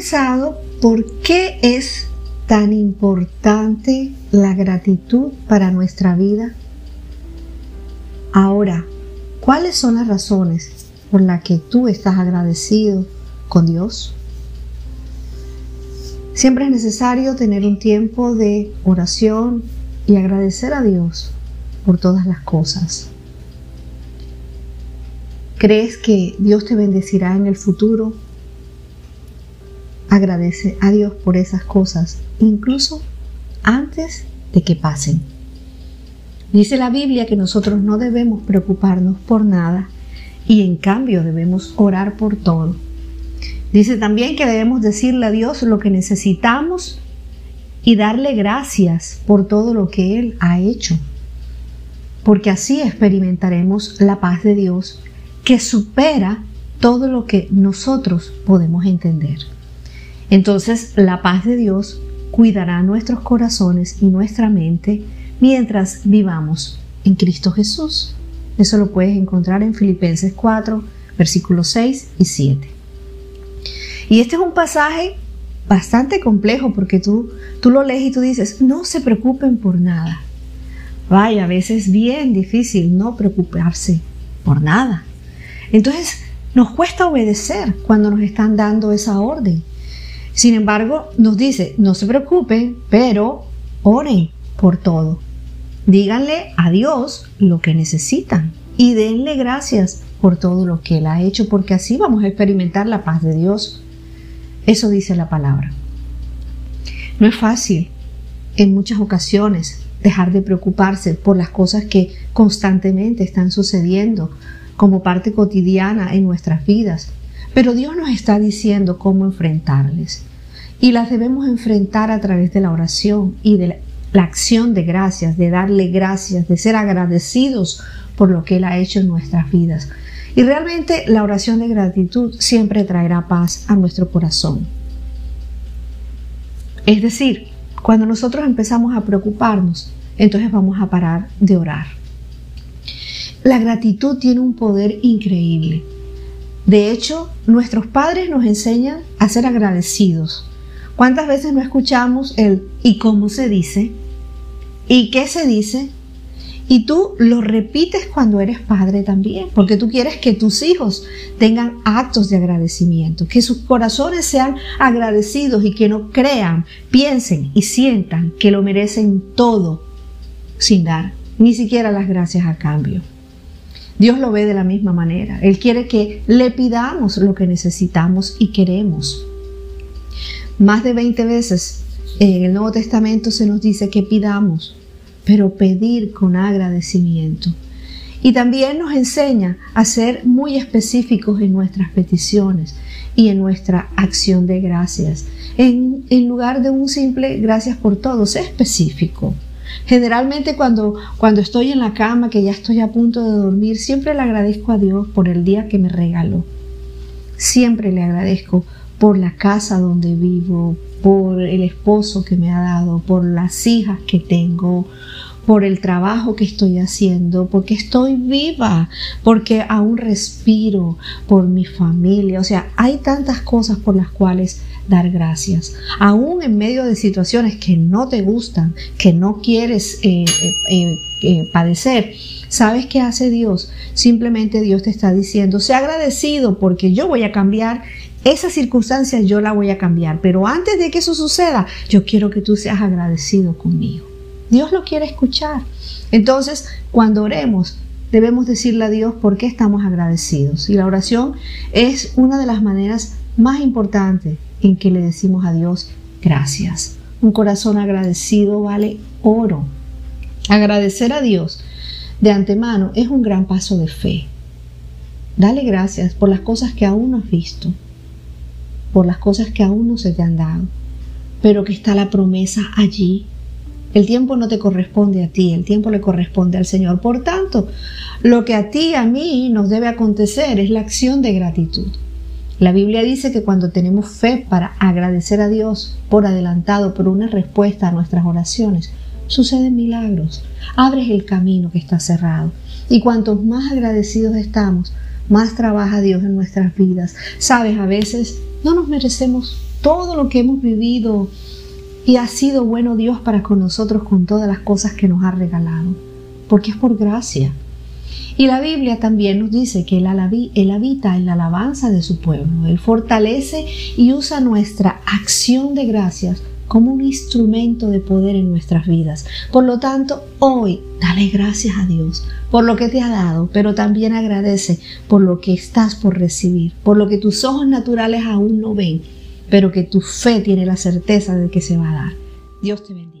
pensado por qué es tan importante la gratitud para nuestra vida? Ahora, ¿cuáles son las razones por las que tú estás agradecido con Dios? Siempre es necesario tener un tiempo de oración y agradecer a Dios por todas las cosas. ¿Crees que Dios te bendecirá en el futuro? Agradece a Dios por esas cosas, incluso antes de que pasen. Dice la Biblia que nosotros no debemos preocuparnos por nada y en cambio debemos orar por todo. Dice también que debemos decirle a Dios lo que necesitamos y darle gracias por todo lo que Él ha hecho, porque así experimentaremos la paz de Dios que supera todo lo que nosotros podemos entender. Entonces la paz de Dios cuidará nuestros corazones y nuestra mente mientras vivamos en Cristo Jesús. Eso lo puedes encontrar en Filipenses 4, versículos 6 y 7. Y este es un pasaje bastante complejo porque tú, tú lo lees y tú dices, no se preocupen por nada. Vaya, a veces es bien difícil no preocuparse por nada. Entonces, nos cuesta obedecer cuando nos están dando esa orden. Sin embargo, nos dice, no se preocupen, pero oren por todo. Díganle a Dios lo que necesitan y denle gracias por todo lo que Él ha hecho, porque así vamos a experimentar la paz de Dios. Eso dice la palabra. No es fácil en muchas ocasiones dejar de preocuparse por las cosas que constantemente están sucediendo como parte cotidiana en nuestras vidas, pero Dios nos está diciendo cómo enfrentarles. Y las debemos enfrentar a través de la oración y de la acción de gracias, de darle gracias, de ser agradecidos por lo que Él ha hecho en nuestras vidas. Y realmente la oración de gratitud siempre traerá paz a nuestro corazón. Es decir, cuando nosotros empezamos a preocuparnos, entonces vamos a parar de orar. La gratitud tiene un poder increíble. De hecho, nuestros padres nos enseñan a ser agradecidos. ¿Cuántas veces no escuchamos el ¿y cómo se dice? ¿Y qué se dice? Y tú lo repites cuando eres padre también, porque tú quieres que tus hijos tengan actos de agradecimiento, que sus corazones sean agradecidos y que no crean, piensen y sientan que lo merecen todo sin dar ni siquiera las gracias a cambio. Dios lo ve de la misma manera. Él quiere que le pidamos lo que necesitamos y queremos. Más de 20 veces en el Nuevo Testamento se nos dice que pidamos pero pedir con agradecimiento. Y también nos enseña a ser muy específicos en nuestras peticiones y en nuestra acción de gracias. En, lugar de un simple gracias por todo, sé específico. Generalmente cuando, cuando estoy en la cama, que ya estoy a punto de dormir, siempre le agradezco a Dios por el día que me regaló. Siempre le agradezco por la casa donde vivo, por el esposo que me ha dado, por las hijas que tengo, por el trabajo que estoy haciendo, porque estoy viva, porque aún respiro, por mi familia. O sea, hay tantas cosas por las cuales dar gracias. Aún en medio de situaciones que no te gustan, que no quieres eh, eh, eh, padecer, ¿sabes qué hace Dios? Simplemente Dios te está diciendo, sé agradecido porque yo voy a cambiar esa circunstancia yo la voy a cambiar, pero antes de que eso suceda, yo quiero que tú seas agradecido conmigo. Dios lo quiere escuchar. Entonces, cuando oremos, debemos decirle a Dios por qué estamos agradecidos. Y la oración es una de las maneras más importantes en que le decimos a Dios gracias. Un corazón agradecido vale oro. Agradecer a Dios de antemano es un gran paso de fe. Dale gracias por las cosas que aún no has visto, por las cosas que aún no se te han dado, pero que está la promesa allí el tiempo no te corresponde a ti, el tiempo le corresponde al Señor. Por tanto, lo que a ti a mí nos debe acontecer es la acción de gratitud. La Biblia dice que cuando tenemos fe para agradecer a Dios por adelantado por una respuesta a nuestras oraciones, suceden milagros. Abres el camino que está cerrado. Y cuantos más agradecidos estamos, más trabaja Dios en nuestras vidas. Sabes, a veces no nos merecemos todo lo que hemos vivido y ha sido bueno Dios para con nosotros con todas las cosas que nos ha regalado, porque es por gracia. Y la Biblia también nos dice que él, habita en la alabanza de su pueblo, Él fortalece y usa nuestra acción de gracias como un instrumento de poder en nuestras vidas. Por lo tanto, hoy dale gracias a Dios por lo que te ha dado, pero también agradece por lo que estás por recibir, por lo que tus ojos naturales aún no ven, pero que tu fe tiene la certeza de que se va a dar. Dios te bendiga.